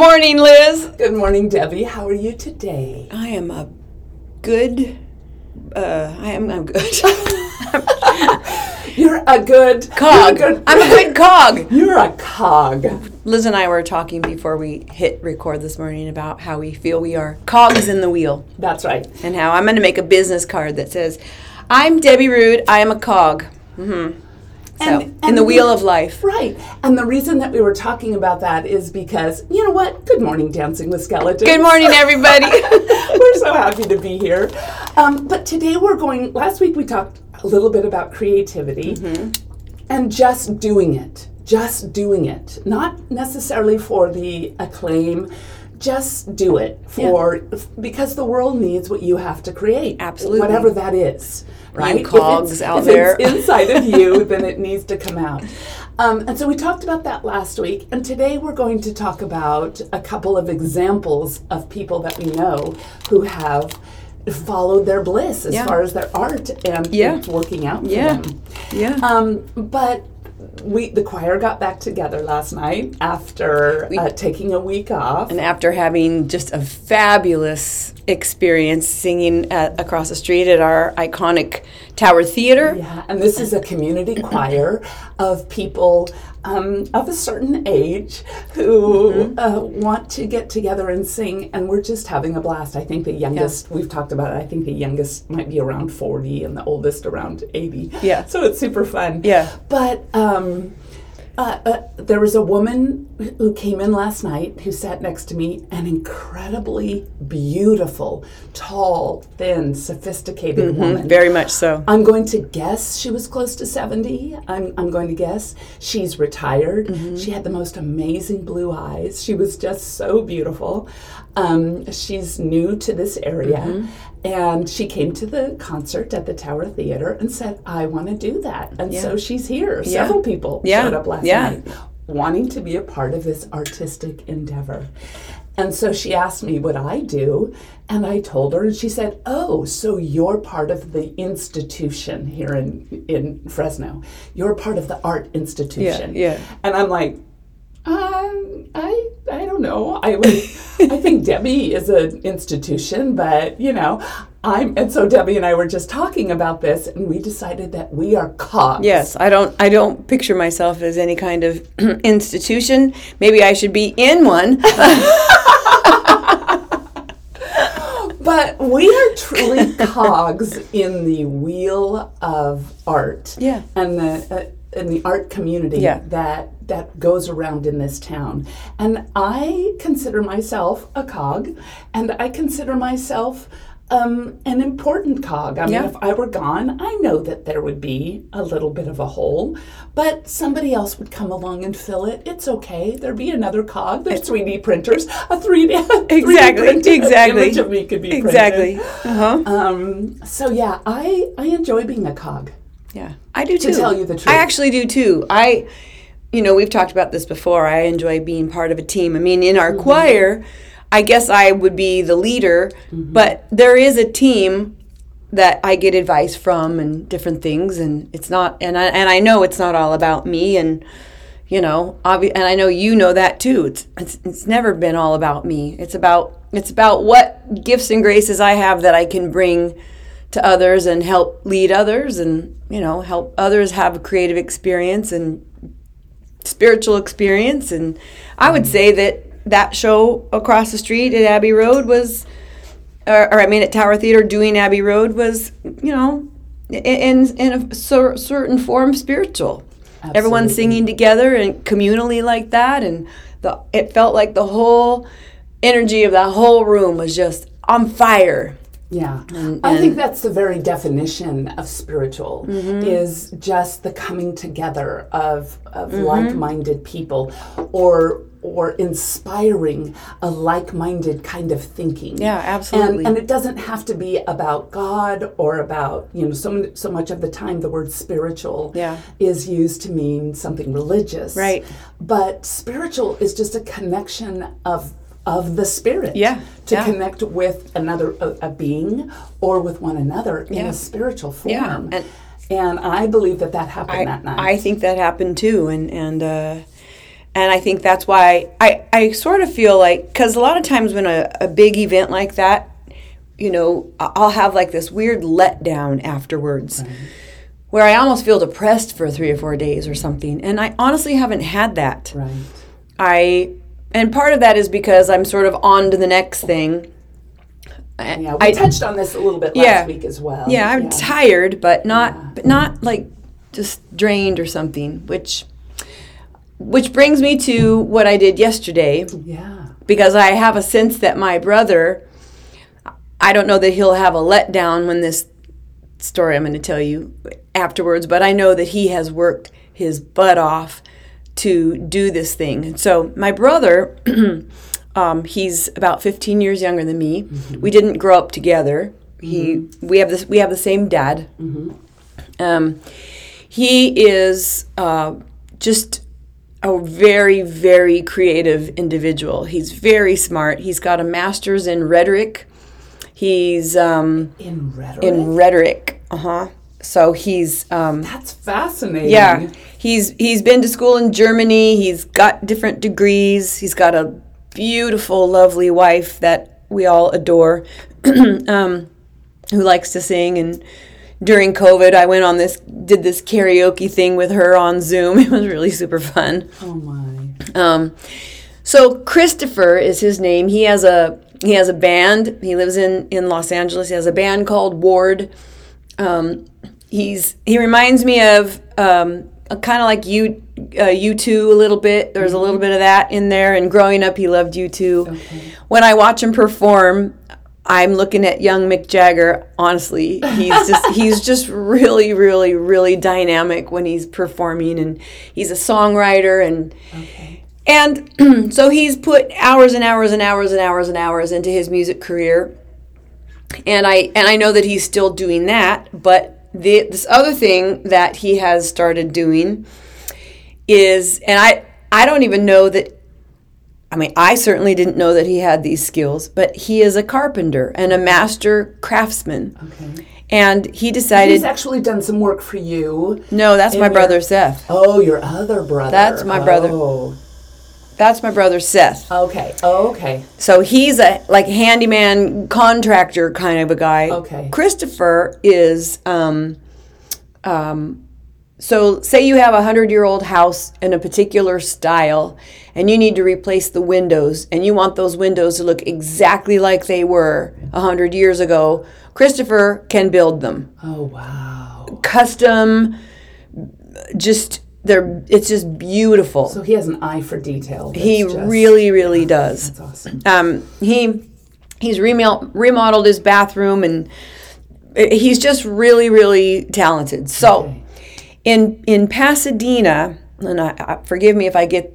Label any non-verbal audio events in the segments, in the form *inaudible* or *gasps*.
Morning, Liz. Good morning, Debbie. How are you today? I am a good. Uh, I am. I'm good. *laughs* *laughs* You're a good cog. a good- I'm a good *laughs* cog. You're a cog. Liz and I were talking before we hit record this morning about how we feel we are cogs in the wheel, That's right. and how I'm going to make a business card that says, "I'm Debbie Ruud. I am a cog." Mm-hmm. So, And- in the wheel of life. Right. And the reason that we were talking about that is because, you know what? Good morning, Dancing with Skeletons. Good morning, everybody. *laughs* we're so happy to be here. Um, but today we're going, last week we talked a little bit about creativity and just doing it. Just doing it. Not necessarily for the acclaim. Just do it for because the world needs what you have to create. Absolutely. Whatever that is. Right? If cogs out if there. It's inside of you, *laughs* then it needs to come out. Um, and so we talked about that last week, and today we're going to talk about a couple of examples of people that we know who have followed their bliss as Yeah. far as their art and Yeah. it's working out for Yeah. them. yeah. Um, but we the choir got back together last night after uh, taking a week off. and after having just a fabulous experience singing at, across the street at our iconic Tower Theater. Yeah, and this is a community choir of people um, of a certain age who Mm-hmm. uh, want to get together and sing, and we're just having a blast. I think the youngest, we've talked about it, I think the youngest might be around 40 and the oldest around 80. Yeah. So it's super fun. Yeah. But um, uh, uh, there was a woman who came in last night who sat next to me, an incredibly beautiful, tall, thin, sophisticated woman. Very much so. I'm going to guess she was close to 70. I'm, I'm going to guess she's retired. She had the most amazing blue eyes. She was just so beautiful. Um, she's new to this area. And she came to the concert at the Tower Theater and said, I want to do that. And so she's here. Several people Yeah. showed up last Yeah. night wanting to be a part of this artistic endeavor. And so she asked me what I do, and I told her, and she said, "Oh, so you're part of the institution here in in Fresno. You're part of the art institution." Yeah, yeah. And I'm like, um, I I don't know. I would, I think *laughs* Debbie is an institution, but you know, I'm. And so Debbie and I were just talking about this, and we decided that we are cogs. Yes, I don't. I don't picture myself as any kind of *clears throat* institution. Maybe I should be in one. *laughs* But we are truly *laughs* cogs in the wheel of art. Yeah. And the uh, in the art community Yeah. that that goes around in this town. And I consider myself a cog and I consider myself um, an important cog. I mean, Yeah. if I were gone, I know that there would be a little bit of a hole, but somebody else would come along and fill it. It's okay. There'd be another cog. There's 3D printers. A 3D, 3D *laughs* Exactly, printed exactly. image of me could be printed. exactly. Uh huh. Um, so yeah, I I enjoy being a cog. Yeah, I do too. To tell you the truth. I actually do too. I, you know, we've talked about this before. I enjoy being part of a team. I mean, in our Mm-hmm. choir, I guess I would be the leader, Mm-hmm. but there is a team that I get advice from and different things, and it's not, and I and I know it's not all about me, and you know, obvi- and I know you know that too. It's it's it's never been all about me. It's about it's about what gifts and graces I have that I can bring to others and help lead others and you know help others have a creative experience and spiritual experience and i would mm-hmm. say that that show across the street at abbey road was or, or i mean at tower theater doing abbey road was you know in in a cer- certain form spiritual. Everyone singing together and communally like that and the it felt like the whole energy of that whole room was just on fire Yeah. And- I think that's the very definition of spiritual Mm-hmm. is just the coming together of of Mm-hmm. like-minded people or or inspiring a like-minded kind of thinking. Yeah, absolutely. And, and it doesn't have to be about God or about, you know, so, so much of the time the word spiritual Yeah. is used to mean something religious. Right. But spiritual is just a connection of of the spirit Yeah, to yeah. connect with another a, a being or with one another in a spiritual form. Yeah, and- And I believe that that happened I, that night. I think that happened too, and and uh, and I think that's why I I sort of feel like because a lot of times when a, a big event like that, you know, I'll have like this weird letdown afterwards. Where I almost feel depressed for three or four days or something. And I honestly haven't had that. right. I and part of that is because I'm sort of on to the next thing. I- Yeah, we I, touched on this a little bit last Yeah. week as well. yeah, I'm tired, but not but not like just drained or something, which which brings me to what I did yesterday Yeah. because I have a sense that my brother I don't know that he'll have a letdown when this story I'm going to tell you afterwards, but I know that he has worked his butt off to do this thing. So my brother, *clears throat* um, he's about 15 years younger than me. We didn't grow up together. He, we have this, we have the same dad. Um, he is uh, just a very, very creative individual. He's very smart. He's got a master's in rhetoric. He's um, In rhetoric. in rhetoric. Uh huh. So he's um, That's fascinating. yeah. He's he's been to school in Germany. He's got different degrees. He's got a beautiful, lovely wife that we all adore, *clears throat* um, who likes to sing. And during COVID, I went on this did this karaoke thing with her on Zoom. *laughs* It was really super fun. Oh my. Um, so Christopher is his name. He has a he has a band. He lives in in Los Angeles. He has a band called Ward. Um, he's he reminds me of um, kind of like you uh, U2 a little bit. There's a little bit of that in there. And growing up, he loved U2. When I watch him perform. I'm looking at young Mick Jagger. Honestly, he's just *laughs* he's just really, really, really dynamic when he's performing, and he's a songwriter, and Okay. and *clears throat* so he's put hours and hours and hours and hours and hours into his music career. And I and I know that he's still doing that, but the, this other thing that he has started doing is and I I don't even know that I mean, I certainly didn't know that he had these skills, but he is a carpenter and a master craftsman. Okay. And he decided, He's actually done some work for you. no, that's my in brother Seth. Oh, your other brother. That's my brother. Oh. That's my brother Seth. Okay. Oh, okay. So he's a like handyman contractor kind of a guy. Okay. Christopher is um um so say you have a hundred year old house in a particular style and you need to replace the windows and you want those windows to look exactly like they were a hundred years ago. Christopher can build them. Oh, wow. Custom just they're it's just beautiful. So he has an eye for detail. he just- really, really does. That's awesome. Um, he he's remel- remodeled his bathroom and he's just really, really talented. So Okay. in in Pasadena, and I, I, forgive me if I get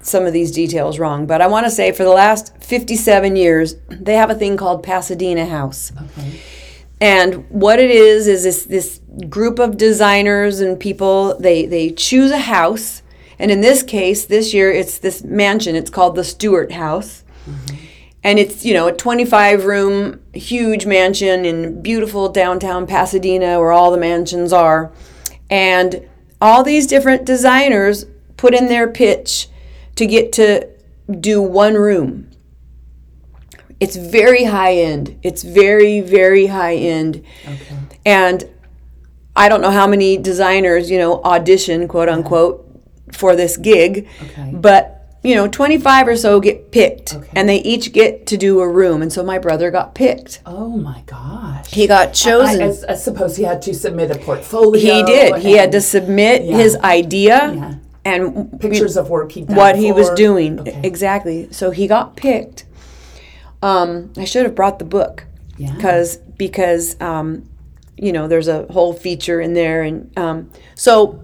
some of these details wrong, but I want to say for the last 57 years, they have a thing called Pasadena House. Okay. And what it is is this this group of designers and people they they choose a house, and in this case, this year it's this mansion. It's called the Stewart House, and it's you know a 25 room huge mansion in beautiful downtown Pasadena where all the mansions are, and all these different designers put in their pitch to get to do one room it's very high end. It's very, very high end. Okay. And I don't know how many designers, you know, audition, quote unquote, for this gig. Okay. But, you know, 25 or so get picked. Okay. And they each get to do a room. And so my brother got picked. Oh my gosh. He got chosen. I, I, I suppose he had to submit a portfolio. he did. He had to submit Yeah. his idea Yeah. and pictures of work done. what he was doing Okay. exactly. So he got picked. Um, I should have brought the book. Yeah. because because um, you know there's a whole feature in there, and um, so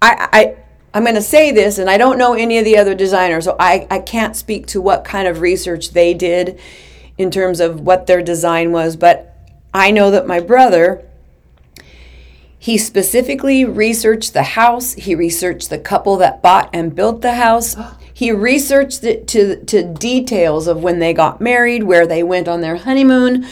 I, I I'm going to say this, and I don't know any of the other designers, so I, I can't speak to what kind of research they did in terms of what their design was, but I know that my brother he specifically researched the house. He researched the couple that bought and built the house. *gasps* He researched it to to details of when they got married, where they went on their honeymoon.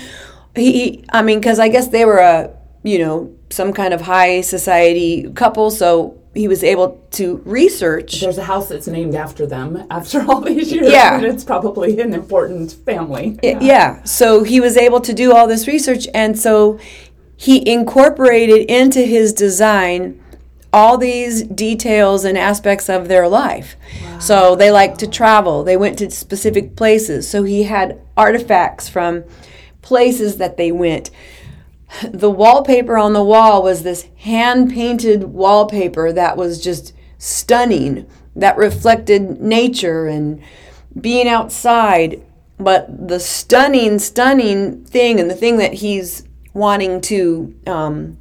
He, I mean, because I guess they were a you know some kind of high society couple, so he was able to research. There's a house that's named after them after all these years. Yeah. and it's probably an important family. Yeah. yeah. So he was able to do all this research, and so he incorporated into his design all these details and aspects of their life. So they liked to travel, they went to specific places. So he had artifacts from places that they went. The wallpaper on the wall was this hand painted wallpaper that was just stunning, that reflected nature and being outside. But the stunning, stunning thing, and the thing that he's wanting to, um,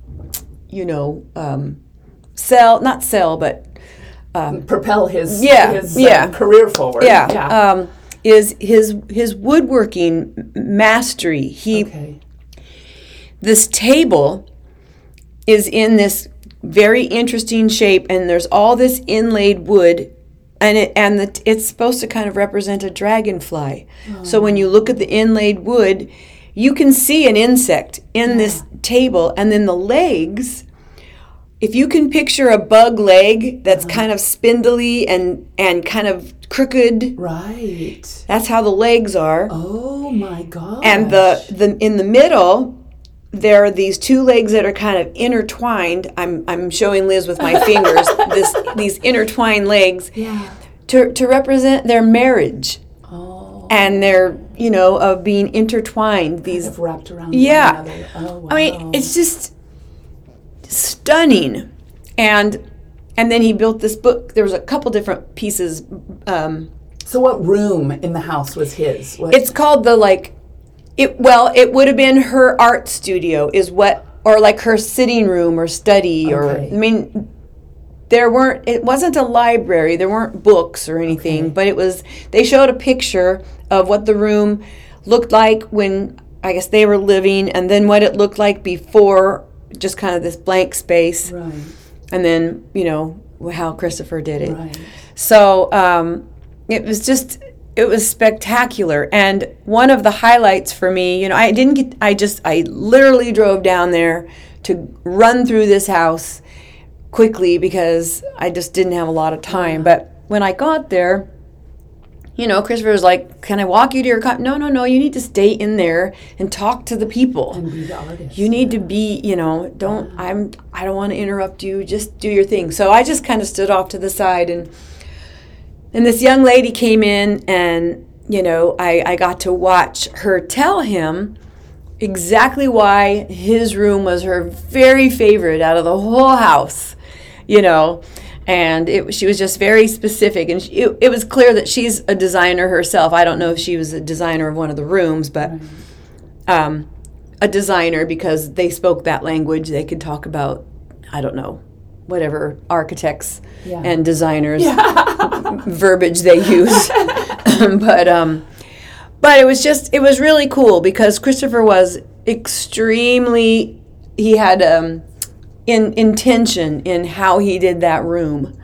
you know, um, sell, not sell, but um, Propel his Yeah, his uh, yeah. career forward. yeah, Um, is his his woodworking mastery. He okay. this table is in this very interesting shape and there's all this inlaid wood and it and the, it's supposed to kind of represent a dragonfly so when you look at the inlaid wood you can see an insect in this table and then the legs if you can picture a bug leg that's uh-huh. kind of spindly and and kind of crooked Right. that's how the legs are Oh my god. and the, the in the middle there are these two legs that are kind of intertwined i'm, I'm showing liz with my *laughs* fingers this these intertwined legs yeah. to, to represent their marriage Oh. and their you know of being intertwined these Have wrapped around. Yeah. Oh wow. i mean it's just stunning and and then he built this book there was a couple different pieces um, so what room in the house was his? What, It's called the like it well, it would have been her art studio is what or like her sitting room or study or I mean there weren't it wasn't a library, there weren't books or anything, Okay. but it was they showed a picture of what the room looked like when I guess they were living and then what it looked like before just kind of this blank space right. and then, you know, how Christopher did it. Right. So um, it was just it was spectacular. And one of the highlights for me, you know, I didn't get I just I literally drove down there to run through this house quickly because I just didn't have a lot of time. But when I got there, you know, Christopher was like, "Can I walk you to your car?" No, no, no. You need to stay in there and talk to the people. And be the artist. You need to be, you know, don't I'm I don't want to interrupt you. Just do your thing. So I just kind of stood off to the side and and this young lady came in and you know, I I got to watch her tell him exactly why his room was her very favorite out of the whole house. You know, and it she was just very specific and she, it, it was clear that she's a designer herself. I don't know if she was a designer of one of the rooms, but um, a designer because they spoke that language. They could talk about, I don't know, whatever architects Yeah. and designers *laughs* verbiage they use. *laughs* but um, but it was just it was really cool because Christopher was extremely he had um, in intention in how he did that room,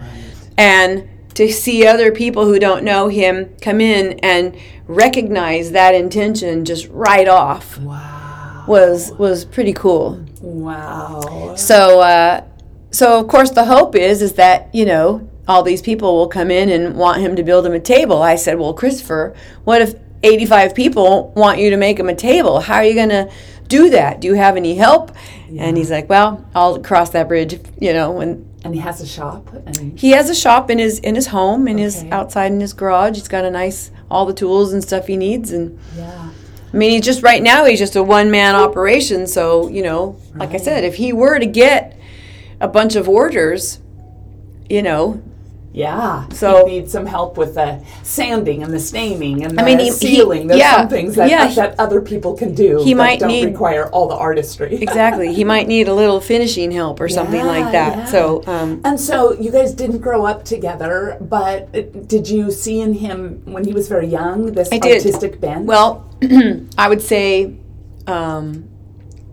and to see other people who don't know him come in and recognize that intention just right off Wow. was was pretty cool. Wow. So uh, so of course the hope is is that you know all these people will come in and want him to build him a table. I said, well, Christopher, what if 85 people want you to make him a table? How are you going to do that? Do you have any help? And he's like, well, I'll cross that bridge, you know, when And he has a shop. And he has a shop in his in his home in his outside in his garage. He's got a nice all the tools and stuff he needs and yeah. I mean, he's just right now he's just a one man operation. So you know, like I said, if he were to get a bunch of orders, you know, Yeah. So- he needs some help with the sanding and the staining and the mean, he- he- sealing. There's yeah, some things that, yeah, that other people can do he might don't need- require all the artistry. *laughs* Exactly. He might need a little finishing help or something Yeah, like that. yeah. So, um, And so you guys didn't grow up together, but did you see in him when he was very young this I did. artistic bent? Well, *clears throat* I would say um,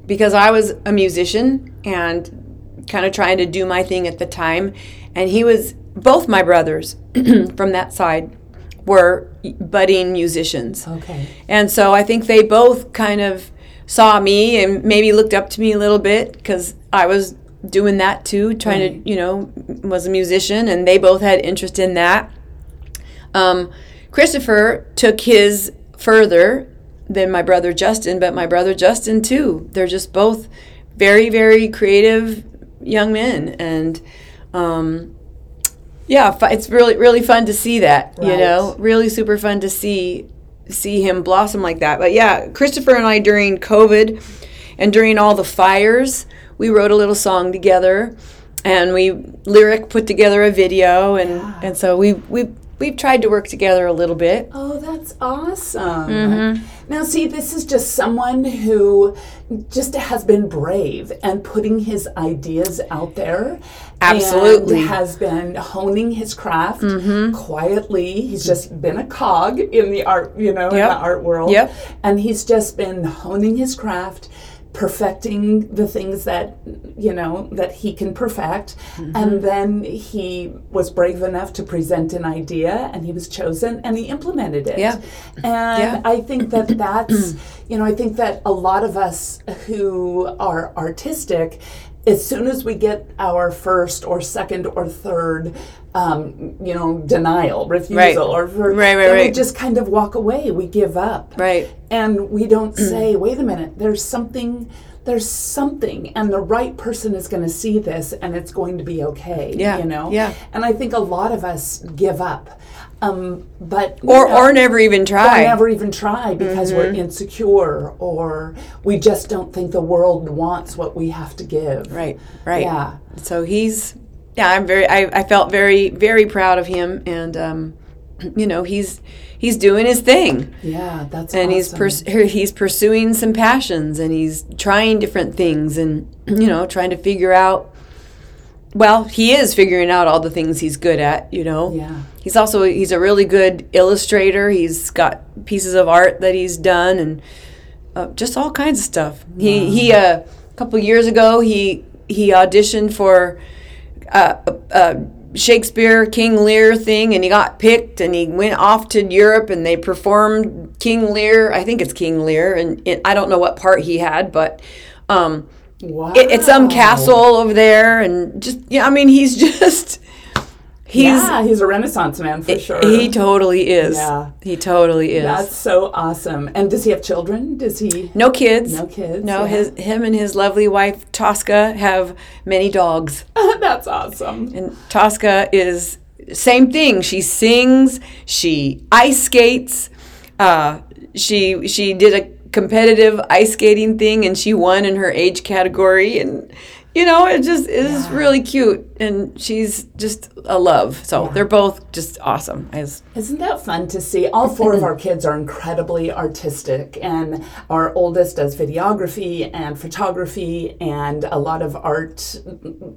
because I was a musician and kind of trying to do my thing at the time, and he was both my brothers *clears throat* from that side were budding musicians. okay. And so I think they both kind of saw me and maybe looked up to me a little bit because I was doing that too, trying Right. to, you know, was a musician, and they both had interest in that. Um, Christopher took his further than my brother Justin, but my brother Justin too. They're just both very, very creative young men, and um, yeah, it's really, really fun to see that. You know, really super fun to see see him blossom like that. But yeah, Christopher and I during COVID and during all the fires, we wrote a little song together, and we lyric put together a video, and and so we we we've tried to work together a little bit. Oh, that's awesome. Mm-hmm. Now, see, this is just someone who just has been brave and putting his ideas out there. Absolutely. Has been honing his craft Mm-hmm. quietly. He's just been a cog in the art, you know, in Yep. the art world. Yep. And he's just been honing his craft perfecting the things that you know that he can perfect Mm-hmm. and then he was brave enough to present an idea and he was chosen and he implemented it Yeah. and Yeah. i think that *clears throat* that's you know i think that a lot of us who are artistic as soon as we get our first or second or third um, you know denial refusal Right. or for, Right, right, then we just kind of walk away we give up Right. and we don't *clears throat* say wait a minute there's something there's something and the right person is going to see this and it's going to be okay Yeah, you know yeah. and i think a lot of us give up um, but Or know, or never even or try. never even try because we're Mm-hmm. insecure or we just don't think the world wants what we have to give Right. Right. yeah So he's yeah, I'm very I, I felt very very proud of him and um *clears throat* you know, he's he's doing his thing. yeah that's and he's awesome. pers- *laughs* he's pursuing some passions and he's trying different things and *clears throat* you know trying to figure out well he is figuring out all the things he's good at you know Yeah. He's also he's a really good illustrator he's got pieces of art that he's done and uh, just all kinds of stuff he he uh, a couple years ago he he auditioned for uh, uh, Shakespeare King Lear thing, and he got picked, and he went off to Europe, and they performed King Lear. I think it's King Lear, and it, I don't know what part he had, but um, wow. it, it's some castle over there, and just yeah, I mean, he's *laughs* just he's yeah he's a renaissance man for sure he totally is. Yeah. He totally is. that's so awesome and does he have children does he no kids. No kids, No, yeah. his him and his lovely wife Tosca have many dogs. *laughs* that's awesome And Tosca is same thing. She sings, she ice skates. Uh, she she did a competitive ice skating thing and she won in her age category and you know it just is really cute and she's just a love. So they're both just awesome. I just, Isn't that fun to see? All four of our kids are incredibly artistic, and our oldest does videography and photography and a lot of art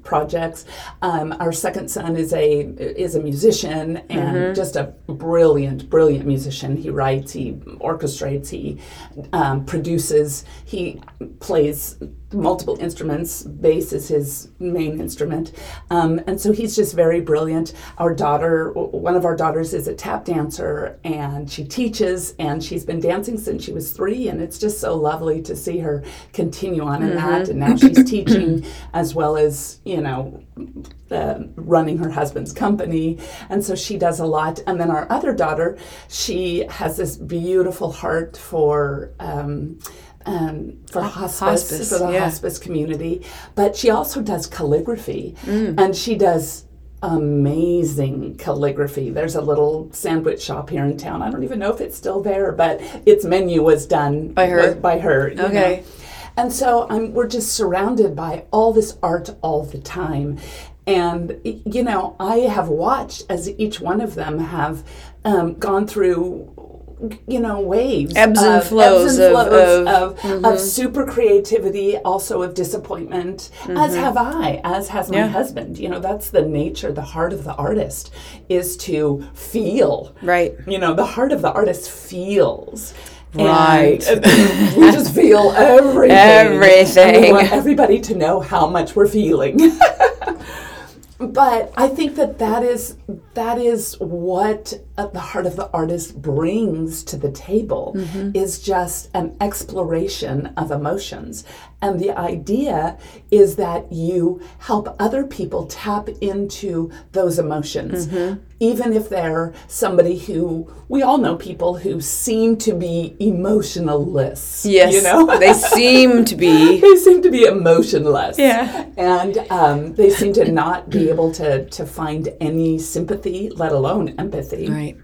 projects. Um, our second son is a is a musician and just a brilliant, brilliant musician. He writes, he orchestrates, he um, produces, he plays multiple instruments. Bass is his main instrument, um, and so he's just very brilliant. Our daughter, one of our daughters, is a tap dancer, and she teaches, and she's been dancing since she was three, and it's just so lovely to see her continue on in that. And now she's teaching *clears throat* as well as you know uh, running her husband's company, and so she does a lot. And then our other daughter, she has this beautiful heart for. Um, um, for hospice, hospice, for the yeah. hospice community, but she also does calligraphy, Mm. and she does amazing calligraphy. There's a little sandwich shop here in town. I don't even know if it's still there, but its menu was done By her? was by her. you Okay. know. And so I'm, we're just surrounded by all this art all the time. And, you know, I have watched as each one of them have um, gone through, you know, waves. Ebbs and of- flows ebbs and of- flows of- mm-hmm. of, of super creativity, also of disappointment, as have I, as has my Mm-hmm. Yeah. husband. You know, that's the nature, the heart of the artist is to feel. Right. You know, the heart of the artist feels. Right. And *laughs* we just feel everything. *laughs* Everything. And we want everybody to know how much we're feeling. *laughs* but I think that that is that is what uh, the heart of the artist brings to the table is just an exploration of emotions, and the idea is that you help other people tap into those emotions, even if they're somebody who we all know people who seem to be emotionless. Yes. you know *laughs* they seem to be. they seem to be emotionless. Yeah. And um, they seem to not be able to, to find any sympathy, let alone empathy. Right.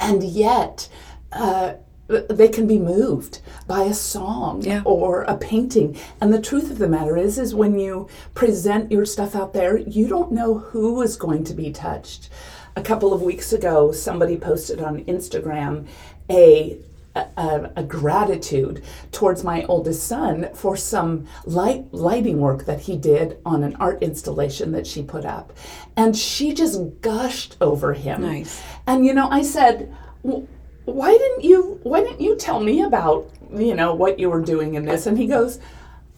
And yet, uh, they can be moved by a song Yeah. or a painting. And the truth of the matter is, is when you present your stuff out there, you don't know who is going to be touched. A couple of weeks ago, somebody posted on Instagram a a, a gratitude towards my oldest son for some light lighting work that he did on an art installation that she put up, and she just gushed over him. Nice. And you know, I said, "W- "Why didn't you? Why didn't you tell me about you know what you were doing in this?" And he goes,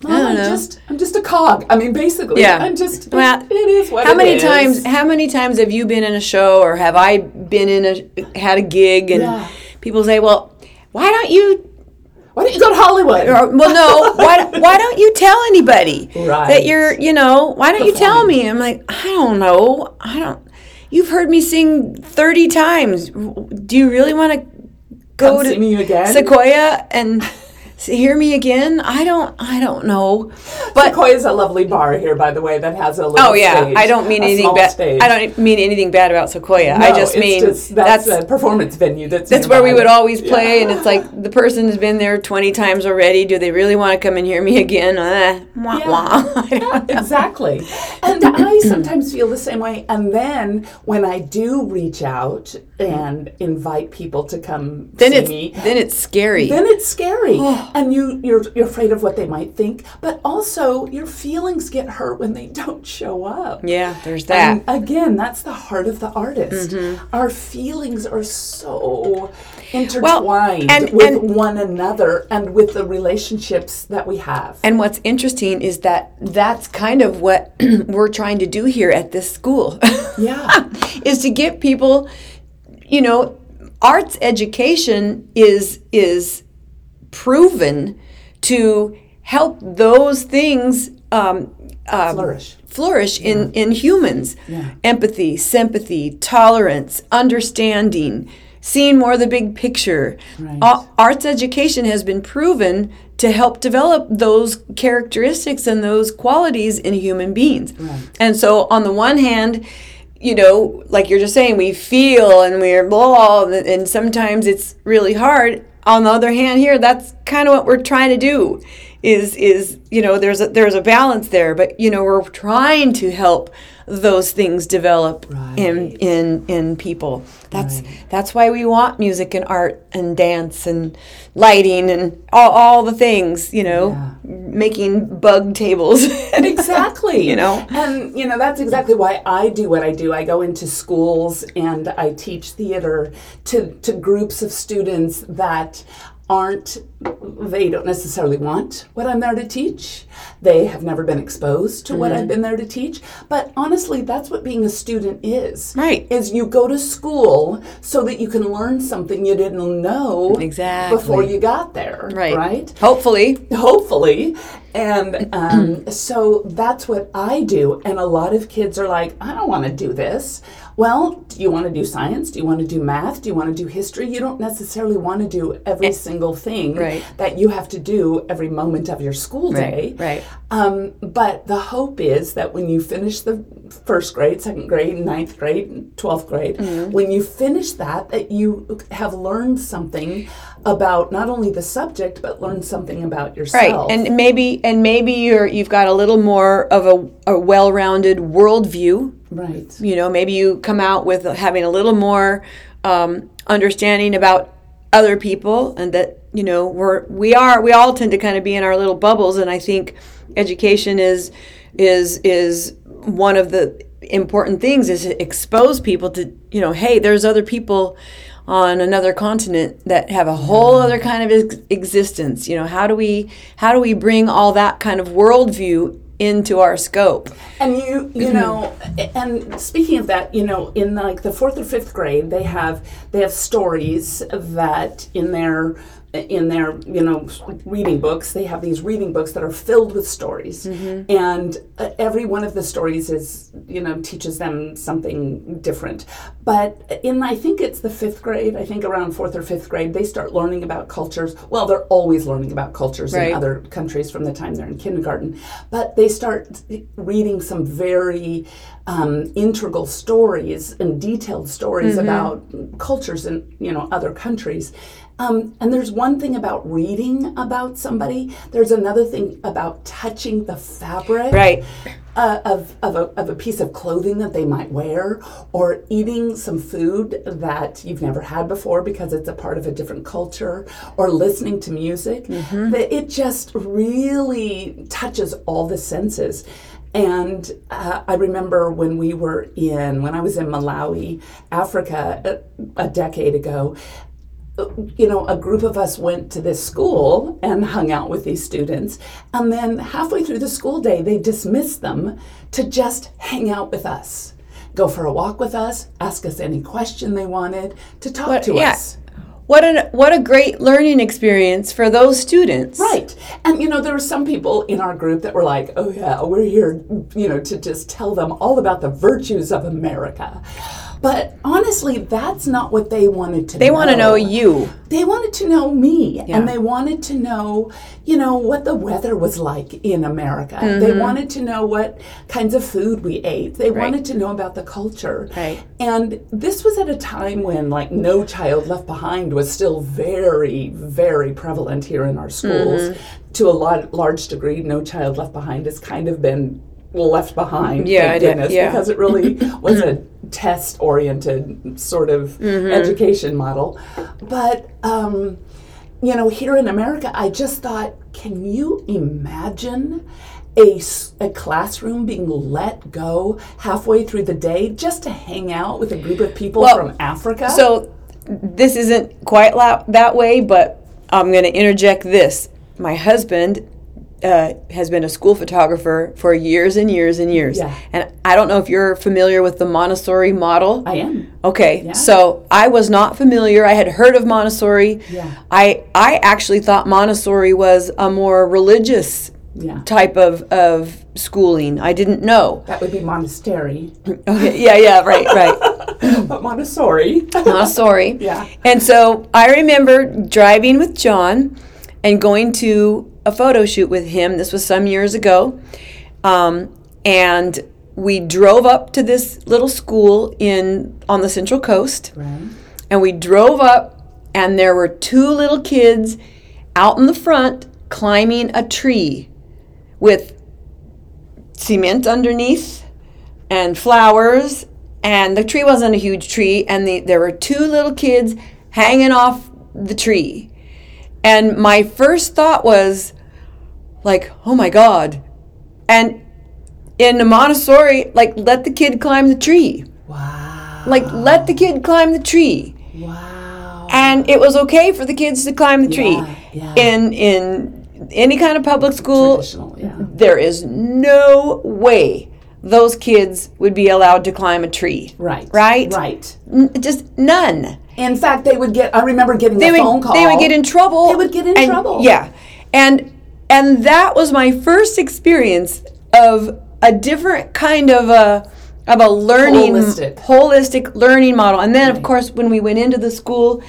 "Mom, I I'm just I'm just a cog. I mean, basically, Yeah. I'm just Well, it is what How it many is." times? How many times have you been in a show, or have I been in a had a gig, and Yeah. people say, "Well, why don't you?" Why don't you go to Hollywood? Or, well, no. *laughs* Why? Why don't you tell anybody Right. that you're? You know, why don't you tell me? I'm like, I don't know. I don't. You've heard me sing thirty times. Do you really want to go Come to see me again? Sequoia and s- hear me again? I don't. I don't know. But Sequoia is a lovely bar here, by the way, that has a little Oh yeah, stage, I don't mean anything bad. I don't mean anything bad about Sequoia. I just mean just- that's, that's a performance venue. That's that's where we would always play, Yeah. and it's like the person has been there twenty times already. Do they really want to come and hear me again? Uh, wah, Yeah. wah. *laughs* Yeah, exactly. And I sometimes feel the same way. And then when I do reach out and invite people to come Then see it's me, then it's scary. then it's scary, *gasps* and you you're you're afraid of what they might think. But also, your feelings get hurt when they *laughs* don't show up. yeah, there's that. And again, that's the heart of the artist. Mm-hmm. Our feelings are so intertwined and- with and- one another and with the relationships that we have. And what's interesting is that that's kind of what *clears throat* we're trying to do here at this school. *laughs* yeah. is to get people, you know, arts education is is proven to help those things um, um, Flourish. flourish in, in humans. Yeah. Empathy, sympathy, tolerance, understanding, seeing more of the big picture. Right. Arts education has been proven to help develop those characteristics and those qualities in human beings. And so, on the one hand, you know, like you're just saying, we feel and we're blah, and sometimes it's really hard. On the other hand, here, that's kind of what we're trying to do. Is is you know, there's a there's a balance there, but you know, we're trying to help those things develop in in in people. That's Right. that's why we want music and art and dance and lighting and all, all the things. You know, Yeah. making bug tables. *laughs* exactly You know? and you know that's exactly why i do what i do i go into schools and i teach theater to to groups of students that aren't they don't necessarily want what i'm there to teach they have never been exposed to what Mm-hmm. i've been there to teach but honestly that's what being a student is Right. is you go to school so that you can learn something you didn't know Exactly. before you got there Right. right Hopefully. hopefully And *clears throat* um, so that's what I do. And a lot of kids are like, I don't want to do this. Well, do you want to do science? Do you want to do math? Do you want to do history? You don't necessarily want to do every single thing Right. That you have to do every moment of your school day. right. Um, but the hope is that when you finish the first grade, second grade, ninth grade, twelfth grade, Mm-hmm. when you finish that, that you have learned something about not only the subject but learned something about yourself. Right, and maybe and maybe you're you've got a little more of a, a well-rounded worldview. right. You know, maybe you come out with having a little more um, understanding about other people, and that you know we're we are we all tend to kind of be in our little bubbles, and I think education is is is one of the important things is to expose people to you know hey there's other people on another continent that have a whole mm-hmm. other kind of ex- existence you know how do we how do we bring all that kind of worldview into our scope? And you, you mm-hmm. know, and speaking of that, you know, in like the fourth or fifth grade, they have they have stories that in their in their you know reading books they have these reading books that are filled with stories. And uh, every one of the stories is you know teaches them something different. But in i think it's the fifth grade i think around fourth or fifth grade they start learning about cultures. Well they're always learning about cultures Right. in other countries from the time they're in kindergarten. But they start reading some very um, integral stories and detailed stories about cultures in you know other countries um, and there's one thing about reading about somebody. There's another thing about touching the fabric Right. uh, of, of, a, of a piece of clothing that they might wear or eating some food that you've never had before because it's a part of a different culture or listening to music. That it just really touches all the senses. And uh, I remember when we were in, when I was in Malawi, Africa, a, a decade ago, you know, a group of us went to this school and hung out with these students. And then halfway through the school day, they dismissed them to just hang out with us, go for a walk with us, ask us any question they wanted, to talk to yeah. us. What a what a great learning experience for those students. Right. And you know, there were some people in our group that were like, oh yeah, we're here, you know, to just tell them all about the virtues of America. But honestly, that's not what they wanted to They know. They want to know you. They wanted to know me Yeah. and they wanted to know, you know, what the weather was like in America. Mm-hmm. They wanted to know what kinds of food we ate. They wanted to know about the culture. Right. And this was at a time when like no child left behind was still very very prevalent here in our schools. Mm-hmm. To a lot, large degree, no child left behind has kind of been left behind. Yeah, thank I did- goodness, yeah. because it really *clears throat* was a test oriented sort of Mm-hmm. education model. But um, you know, here in America, I just thought, can you imagine A, a, classroom being let go halfway through the day just to hang out with a group of people Well, from Africa? So this isn't quite la- that way, but I'm going to interject this. My husband uh, has been a school photographer for years and years and years. Yeah. And I don't know if you're familiar with the Montessori model. I am. Okay, Yeah. so I was not familiar. I had heard of Montessori. Yeah. I I actually thought Montessori was a more religious Yeah. type of of schooling. I didn't know. That would be Monastery, *laughs* Okay, yeah, yeah, right, right. *laughs* but Montessori. Montessori. *laughs* Yeah. And so I remember driving with John and going to a photo shoot with him. This was some years ago. Um, and we drove up to this little school in on the Central Coast. right. And we drove up and there were two little kids out in the front climbing a tree with cement underneath and flowers and the tree wasn't a huge tree and the, there were two little kids hanging off the tree and my first thought was like oh my god and in the montessori like let the kid climb the tree Wow. like let the kid climb the tree Wow. and it was okay for the kids to climb the tree Yeah, yeah. in in any kind of public school yeah. there is no way those kids would be allowed to climb a tree Right. right Right. N- just none In fact, they would get. I remember getting they a would phone call. they would get in trouble They would get in and- trouble. yeah and and that was my first experience of a different kind of a of a learning Holistic. holistic learning model. And then of course when we went into the school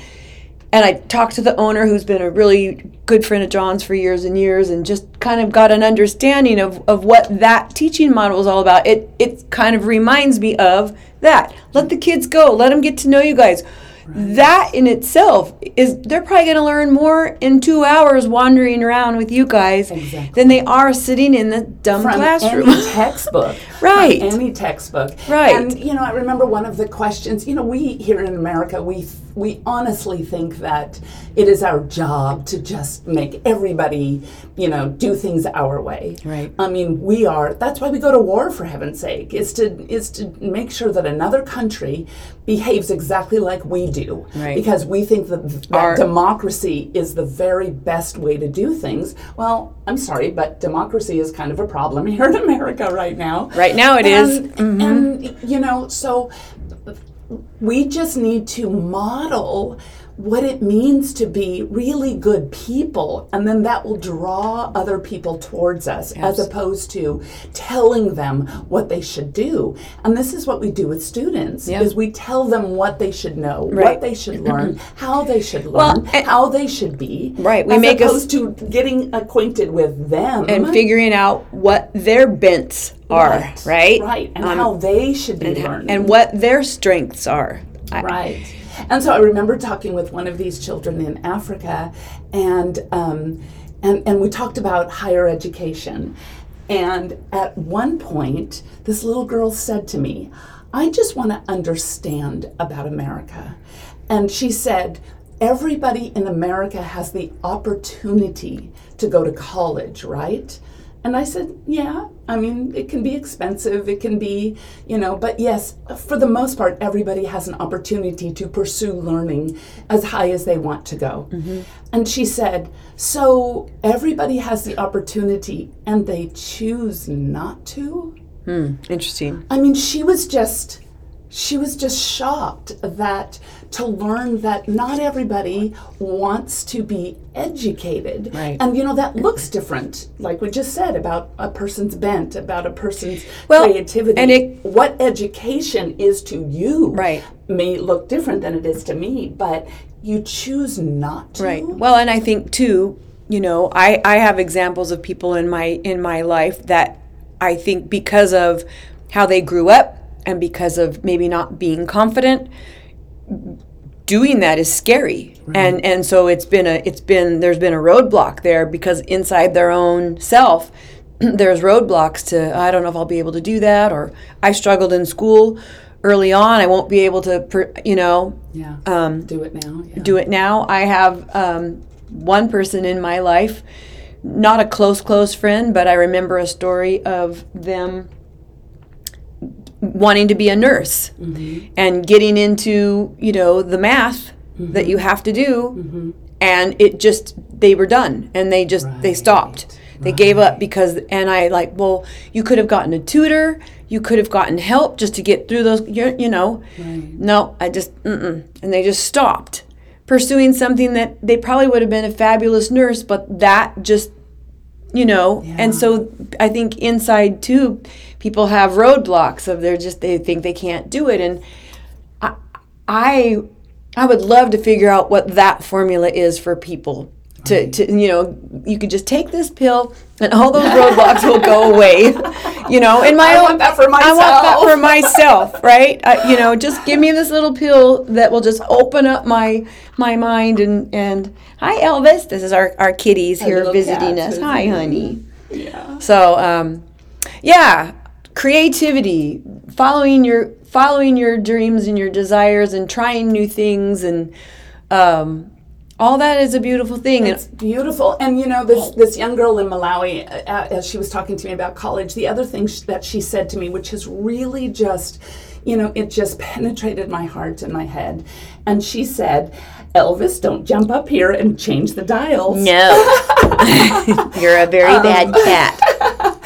and I talked to the owner who's been a really good friend of John's for years and years and just kind of got an understanding of, of what that teaching model is all about. It it kind of reminds me of that. Let the kids go. Let them get to know you guys. That in itself is they're probably going to learn more in 2 hours wandering around with you guys Exactly. than they are sitting in the dumb from classroom. any *laughs* textbook. Right. From any textbook. Right. And you know, I remember one of the questions. You know, we here in America, we we honestly think that it is our job to just make everybody, you know, do things our way. Right. I mean, we are. That's why we go to war, for heaven's sake, is to is to make sure that another country behaves exactly like we do. Right. Because we think that, that Our- democracy is the very best way to do things. Well, I'm sorry, but democracy is kind of a problem *laughs* here in America right now. Right now it it is. is, And, mm-hmm. you know, so we just need to model what it means to be really good people and then that will draw other people towards us as opposed to telling them what they should do and this is what we do with students Yeah. is we tell them what they should know Right. what they should learn *clears throat* how they should Well, learn and- how they should be Right, we as make us- opposed to getting acquainted with them and figuring out what their bents are, right? right and Um, how they should be learning and what their strengths are. I- Right. And so I remember talking with one of these children in Africa, and um, and and we talked about higher education. And at one point, this little girl said to me, "I just want to understand about America," and she said. Everybody in America has the opportunity to go to college, right? And I said, yeah, I mean, it can be expensive, it can be, you know, but yes, for the most part, everybody has an opportunity to pursue learning as high as they want to go. And she said, so everybody has the opportunity and they choose not to? Hmm, interesting. I mean, she was just she was just shocked that to learn that not everybody wants to be educated. Right. And you know that looks different, like we just said about a person's bent, about a person's Well, creativity. and it- what education is to you Right. may look different than it is to me, but you choose not to. Right. Well, and I think too, you know, I I have examples of people in my in my life that I think because of how they grew up and because of maybe not being confident doing that is scary and and so it's been a it's been there's been a roadblock there because inside their own self *clears throat* there's roadblocks to I don't know if I'll be able to do that or I struggled in school early on I won't be able to per, you know Yeah. um, do it now. Yeah. do it now. I have um, one person in my life, not a close, close friend, but I remember a story of them wanting to be a nurse mm-hmm. and getting into, you know, the math that mm-hmm. you have to do. Mm-hmm. And it just, they were done and they just, they stopped. They gave up because, and I like, well, you could have gotten a tutor, you could have gotten help just to get through those, you you know. No, I just, mm-mm. And they just stopped pursuing something that they probably would have been a fabulous nurse, but that just, you know. And so I think inside too, people have roadblocks of they're just, they think they can't do it. And I, I, I would love to figure out what that formula is for people. To, to you know, you could just take this pill and all those roadblocks will go away. *laughs* You know, in my I own want that for I want that myself. for myself, *laughs* right? Uh, you know, just give me this little pill that will just open up my my mind and and hi Elvis, this is our our kitties here visiting us. Hi, honey. Yeah. So, um, yeah, creativity, following your following your dreams and your desires, and trying new things, and um, all that is a beautiful thing. It's beautiful. And you know, this this young girl in Malawi, uh, uh, as she was talking to me about college, the other thing sh- that she said to me, which has really just, you know, it just *laughs* penetrated my heart and my head. And she said, "Elvis, don't jump up here and change the dials." no, *laughs* *laughs* you're a very bad cat.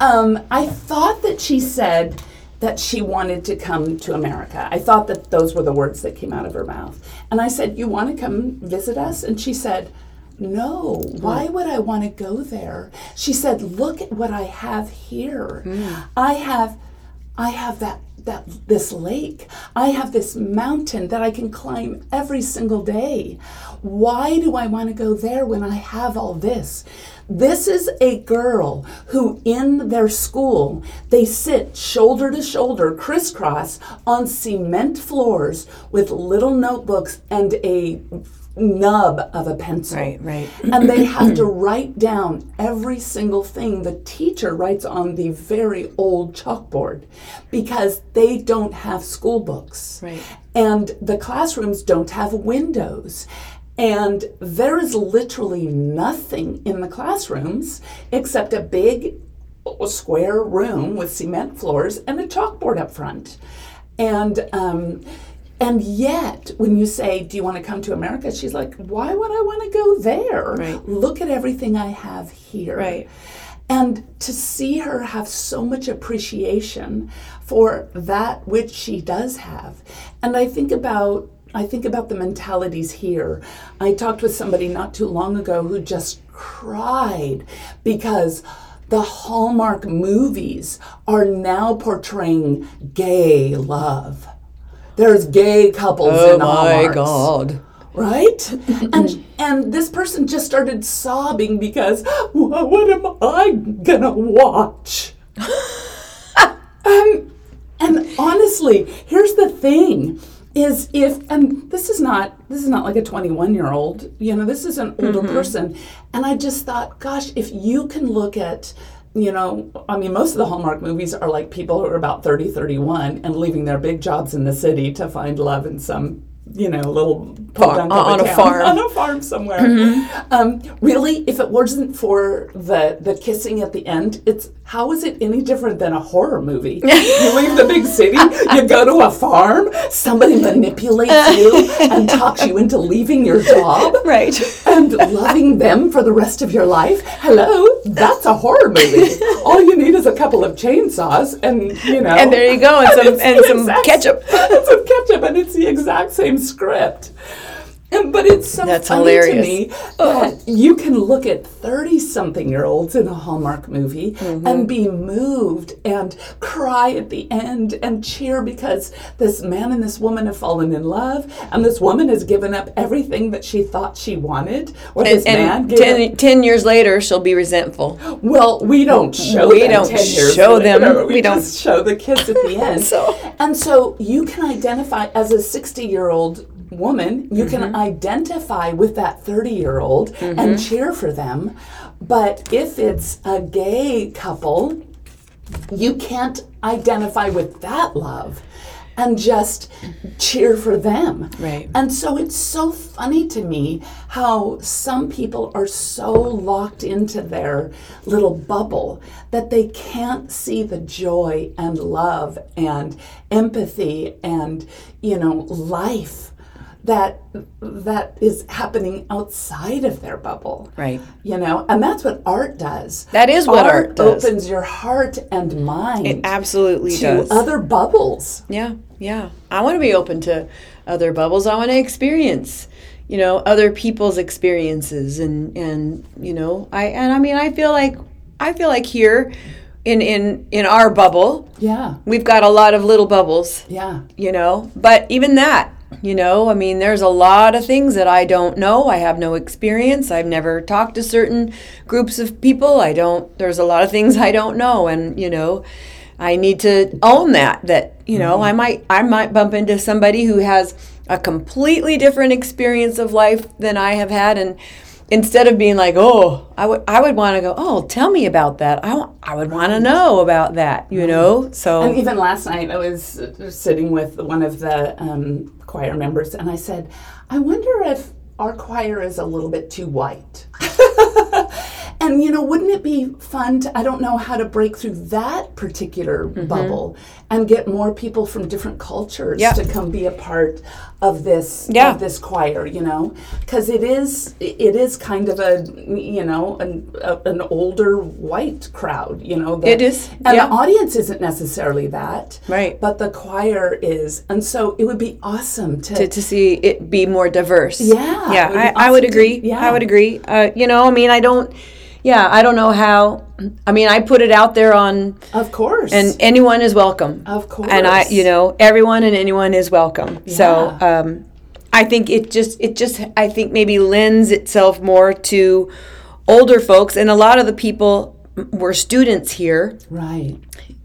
Um, I thought that she said that she wanted to come to America. I thought that those were the words that came out of her mouth. And I said, You want to come visit us? And she said, no, why would I want to go there? She said, look at what I have here. I have I have that that this lake. I have this mountain that I can climb every single day. Why do I want to go there when I have all this? This is a girl who in their school they sit shoulder to shoulder crisscross on cement floors with little notebooks and a nub of a pencil. Right, right. and they have to *clears throat* write down every single thing the teacher writes on the very old chalkboard because they don't have school books. Right. And the classrooms don't have windows. And there is literally nothing in the classrooms except a big square room with cement floors and a chalkboard up front. And um, and yet, when you say, "Do you want to come to America?" she's like, "Why would I want to go there? Right. Look at everything I have here." Right. And to see her have so much appreciation for that which she does have. And I think about I think about the mentalities here. I talked with somebody not too long ago who just cried because the Hallmark movies are now portraying gay love. There's gay couples Oh in Hallmarks Oh my God. right? and and this person just started sobbing because "Wha- what am I gonna watch? *laughs* um, and honestly, here's the thing: is if and this is not this is not like a 21 year old. You know, this is an older person, and I just thought, gosh, if you can look at you know, I mean, most of the Hallmark movies are like people who are about 30, 31 and leaving their big jobs in the city to find love in some, you know, little podunk of on a town, farm. *laughs* On a farm somewhere. Um, really, if it wasn't for the, the kissing at the end, it's how is it any different than a horror movie? *laughs* you leave the big city, you go to a farm, somebody manipulates you and talks you into leaving your job *laughs* Right. and loving them for the rest of your life. Hello, that's a horror movie. All you need is a couple of chainsaws and you know And there you go, and some and some ketchup. Some ketchup and it's the exact same script. *laughs* But it's so That's funny hilarious. to me that you can look at 30 something year olds in a Hallmark movie Mm-hmm. and be moved and cry at the end and cheer because this man and this woman have fallen in love and this woman has given up everything that she thought she wanted or this And, man and ten, years later, she'll be resentful. well, we don't show We them don't 10 years show later. them. We, We don't- just show the kids at the *laughs* end. So- And so you can identify as a 60 year old woman, you Mm-hmm. can identify with that 30 year old and cheer for them. But if it's a gay couple, you can't identify with that love and just cheer for them. Right. And so it's so funny to me how some people are so locked into their little bubble that they can't see the joy and love and empathy and, you know, life that that is happening outside of their bubble. Right. You know, and that's what art does. That is what art does. opens your heart and mind It absolutely does. to does. other bubbles. Yeah, yeah. I want to be open to other bubbles. I want to experience, you know, other people's experiences and and you know, I and I mean, I feel like I feel like here in in in our bubble, Yeah. we've got a lot of little bubbles, Yeah. you know. But even that, you know, I mean, there's a lot of things that I don't know. I have no experience. I've never talked to certain groups of people. I don't. There's a lot of things *laughs* I don't know, and you know, I need to own that. That you know, mm-hmm. I might I might bump into somebody who has a completely different experience of life than I have had, and instead of being like, oh, I would I would want to go, oh, tell me about that. I I would want to know about that. You know, so And even last night, I was sitting with one of the um, choir members, and I said, "I wonder if our choir is a little bit too white." *laughs* and you know, wouldn't it be fun to, I don't know how to break through that particular bubble and get more people from different cultures Mm-hmm. To come be a part of this Yeah. of this choir, you know? Cuz it is it is kind of a you know, an a, an older white crowd, you know, that, It is, And yeah. the audience isn't necessarily that. Right. But the choir is. And so it would be awesome to, to, to see it be more diverse. Yeah, yeah, would be I, I would awesome to- agree. yeah. I would agree. Uh, you know, I mean, I don't. Yeah, I don't know how. I mean, I put it out there on, of course. and anyone is welcome. Of course. And I, you know, everyone and anyone is welcome. So, Yeah. um, I think it just, it just, I think maybe lends itself more to older folks, and a lot of the people were students here right.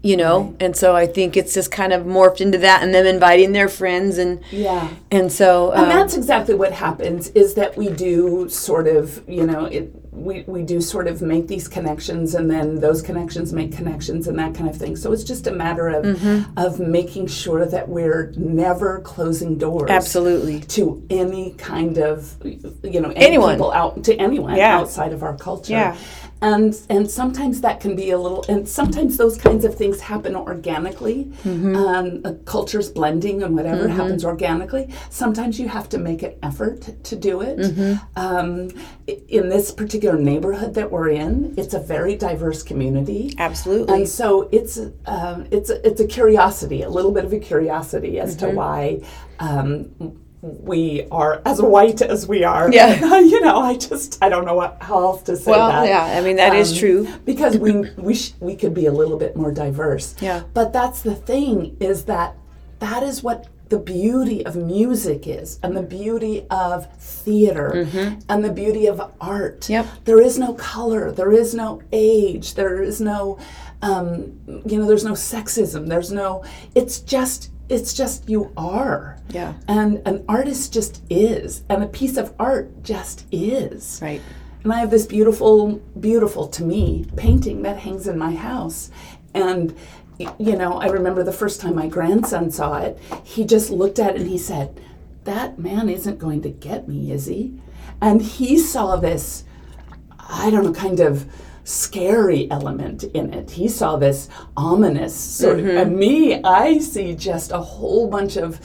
you know and so i think it's just kind of morphed into that and them inviting their friends and Yeah. and so And um, that's exactly what happens is that we do sort of, you know, it we, we do sort of make these connections and then those connections make connections and that kind of thing. So it's just a matter of Mm-hmm. of making sure that we're never closing doors. absolutely To any kind of, you know, any Anyone. people out to anyone Yeah. outside of our culture. Yeah. And and sometimes that can be a little, and sometimes those kinds of things happen organically. Mm-hmm. Um, uh, cultures blending and whatever happens organically. Sometimes you have to make an effort to do it. Mm-hmm. Um, in this particular neighborhood that we're in, it's a very diverse community. absolutely And so it's um, it's a, it's a curiosity, a little bit of a curiosity as Mm-hmm. to why um, we are as white as we are. Yeah. *laughs* you know, I just I don't know what how else to say well that. yeah i mean that is Um, true because we *clears throat* we sh- we could be a little bit more diverse. Yeah. But that's the thing is that that is what the beauty of music is and the beauty of theater and the beauty of art. Mm-hmm. Yep. There is no color, there is no age, there is no um, you know, there's no sexism, there's no it's just it's just you are. Yeah. And an artist just is. And a piece of art just is. right And I have this beautiful, beautiful to me painting that hangs in my house. And, you know, I remember the first time my grandson saw it, he just looked at it and he said, That man isn't going to get me, is he? And he saw this, I don't know, kind of scary element in it. He saw this ominous sort of. And me, I see just a whole bunch of.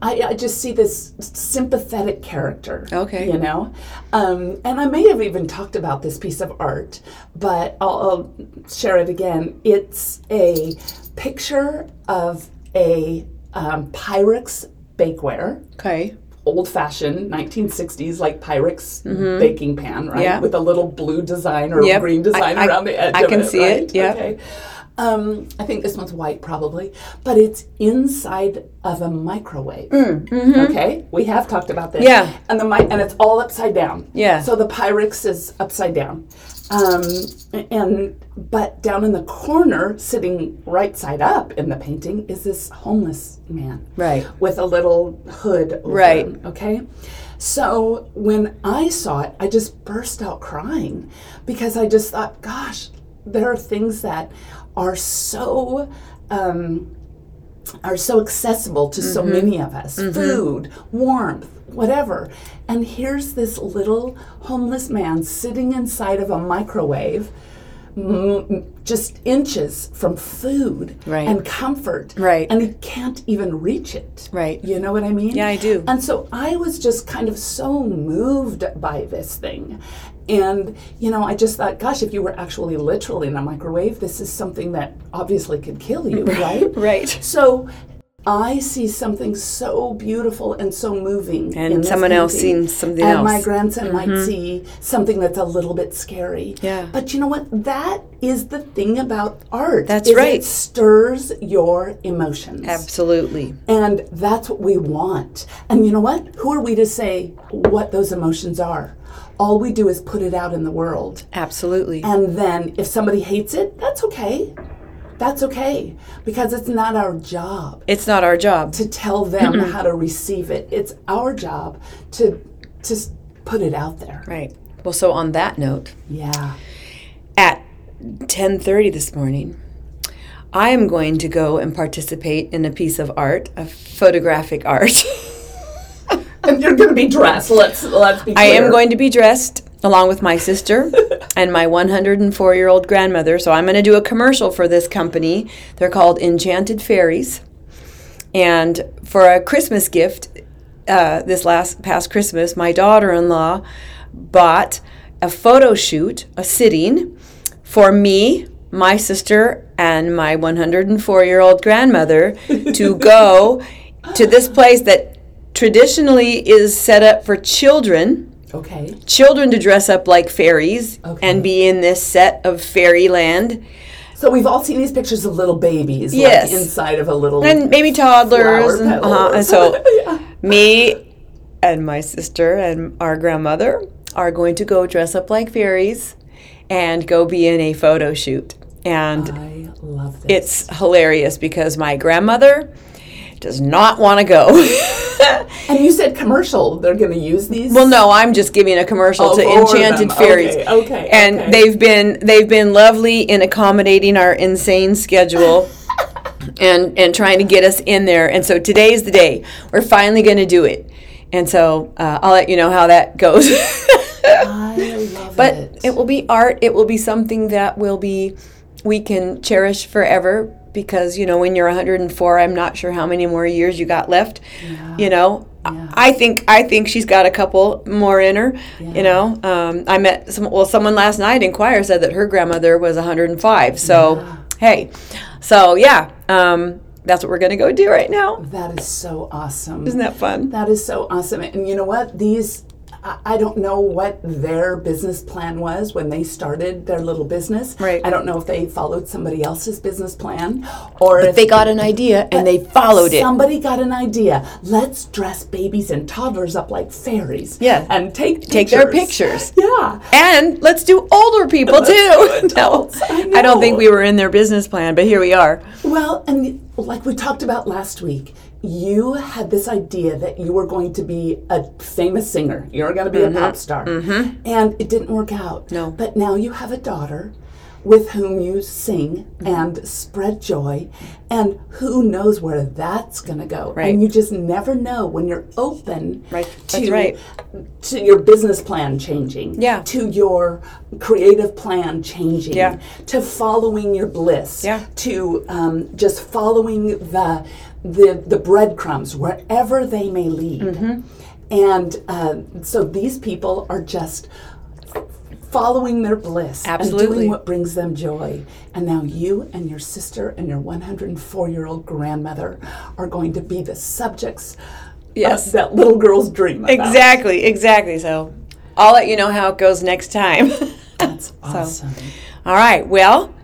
I, I just see this sympathetic character. Okay. You know? Um, and I may have even talked about this piece of art, but I'll, I'll share it again. It's a picture of a um, Pyrex bakeware okay old fashioned 1960s like Pyrex baking pan, right? Mm-hmm. Yeah. With a little blue design or Yep. green design I- I- around the edge I can it. see it, yeah. Okay. Um, I think this one's white probably, but it's inside of a microwave. Okay, we have talked about this. Mm, mm-hmm. Yeah. and the mi- and it's all upside down. Yeah. So the Pyrex is upside down, um, and but down in the corner, sitting right side up in the painting, is this homeless man. Right. with a little hood over Right. him, okay? So when i saw it i just burst out crying because i just thought gosh there are things that are so um, are so accessible to so many of us. Food warmth whatever and here's this little homeless man sitting inside of a microwave m- just inches from food Right. and comfort Right. and he can't even reach it Right. you know what i mean Yeah, I do. and so i was just kind of so moved by this thing and you know i just thought gosh if you were actually literally in a microwave this is something that obviously could kill you *laughs* right right so I see something so beautiful and so moving. And someone else sees something else. and my else. Mm-hmm. grandson might see something that's a little bit scary. Yeah. But you know what? That is the thing about art. That's right. It stirs your emotions. absolutely And that's what we want. And you know what? Who are we to say what those emotions are? All we do is put it out in the world. absolutely And then if somebody hates it, that's okay. That's okay. Because it's not our job it's not our job to tell them how to receive it. It's our job to to put it out there. right well so on that note Yeah. at 10:30 this morning I am going to go and participate in a piece of art, a photographic art. *laughs* And you're going to be dressed. Let's let's be Clear. I am going to be dressed along with my sister *laughs* and my 104 year old grandmother. So I'm going to do a commercial for this company. They're called Enchanted Fairies. And for a Christmas gift, uh, this last past Christmas, my daughter in law bought a photo shoot, a sitting for me, my sister, and my 104 year old grandmother to *laughs* go to this place that traditionally is set up for children Okay. children to dress up like fairies Okay. and be in this set of fairyland So we've all seen these pictures of little babies, Yes. like inside of a little and maybe toddlers and, uh-huh, and so. *laughs* Yeah. me and my sister and our grandmother are going to go dress up like fairies and go be in a photo shoot and I love this. it's hilarious because my grandmother does not want to go *laughs* *laughs* and you said commercial. They're going to use these. Well, no, I'm just giving a commercial Oh, to Enchanted them. Fairies. Okay, okay, And okay. they've been they've been lovely in accommodating our insane schedule. *laughs* And, and trying to get us in there. And so today's the day. We're finally going to do it. And so uh, I'll let you know how that goes. I *laughs* love but it. it will be art. It will be something that will be we can cherish forever because you know when you're 104, I'm not sure how many more years you got left. You know, Yeah. I think I think she's got a couple more in her. Yeah. You know, um, I met some. Well, someone last night in choir said that her grandmother was 105. So Yeah. hey, so yeah, um, that's what we're gonna go do right now. that is so awesome. Isn't that fun? That is so awesome. And you know what? These, I don't know what their business plan was when they started their little business. Right. I don't know if they followed somebody else's business plan or if They got an idea and they followed it. Somebody got an idea. Let's dress babies and toddlers up like fairies. Yeah. And take Take their pictures. Yeah. And let's do older people Let's too. *laughs* adults. no, I I don't think we were in their business plan, but here we are. Well, and like we talked about last week, you had this idea that you were going to be a famous singer. You were going to be a pop star. And it didn't work out. Mm-hmm. No. But now you have a daughter with whom you sing and spread joy. And who knows where that's going to go. Right. And you just never know when you're open Right. to, right. to your business plan changing. Yeah. To your creative plan changing. Yeah. To following your bliss Yeah. to um, just following the the the breadcrumbs wherever they may lead. Mm-hmm. And uh, so these people are just following their bliss and Absolutely. doing what brings them joy. And now you and your sister and your 104 year old grandmother are going to be the subjects Yes. that little girl's dream. About. Exactly, exactly. So I'll let you know how it goes next time. *laughs* That's awesome. All right. Well,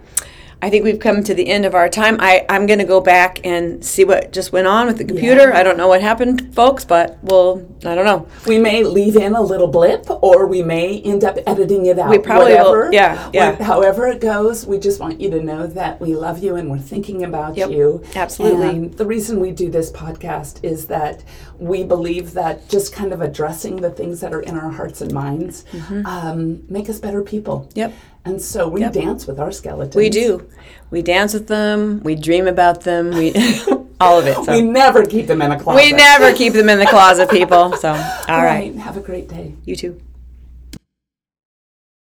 I think we've come to the end of our time. I, I'm going to go back and see what just went on with the computer. Yeah. I don't know what happened, folks, but we'll, I don't know. We may leave in a little blip, or we may end up editing it out. We probably will- yeah, yeah. However it goes, we just want you to know that we love you and we're thinking about Yep, you. absolutely. And the reason we do this podcast is that we believe that just kind of addressing the things that are in our hearts and minds um, make us better people. Mm-hmm. Yep. And so we dance with our skeletons. We do. We dance with them. We dream about them. We *laughs* all of it. So We never keep them in a closet. we never keep them in the closet, people. So all *laughs* All right. right. Have a great day. You too.